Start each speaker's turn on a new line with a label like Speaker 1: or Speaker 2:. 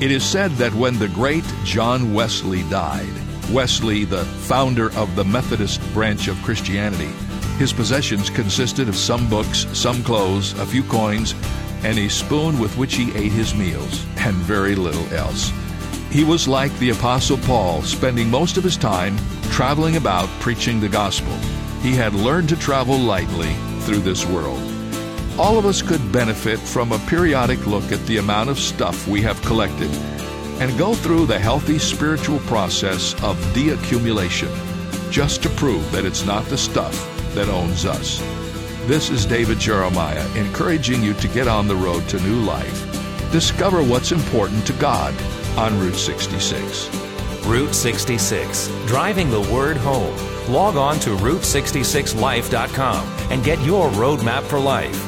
Speaker 1: It is said that when the great John Wesley died, Wesley, the founder of the Methodist branch of Christianity, his possessions consisted of some books, some clothes, a few coins, and a spoon with which he ate his meals, and very little else. He was like the Apostle Paul, spending most of his time traveling about preaching the gospel. He had learned to travel lightly through this world. All of us could benefit from a periodic look at the amount of stuff we have collected and go through the healthy spiritual process of deaccumulation just to prove that it's not the stuff that owns us. This is David Jeremiah encouraging you to get on the road to new life. Discover what's important to God on Route 66.
Speaker 2: Route 66, driving the word home. Log on to Route66Life.com and get your roadmap for life.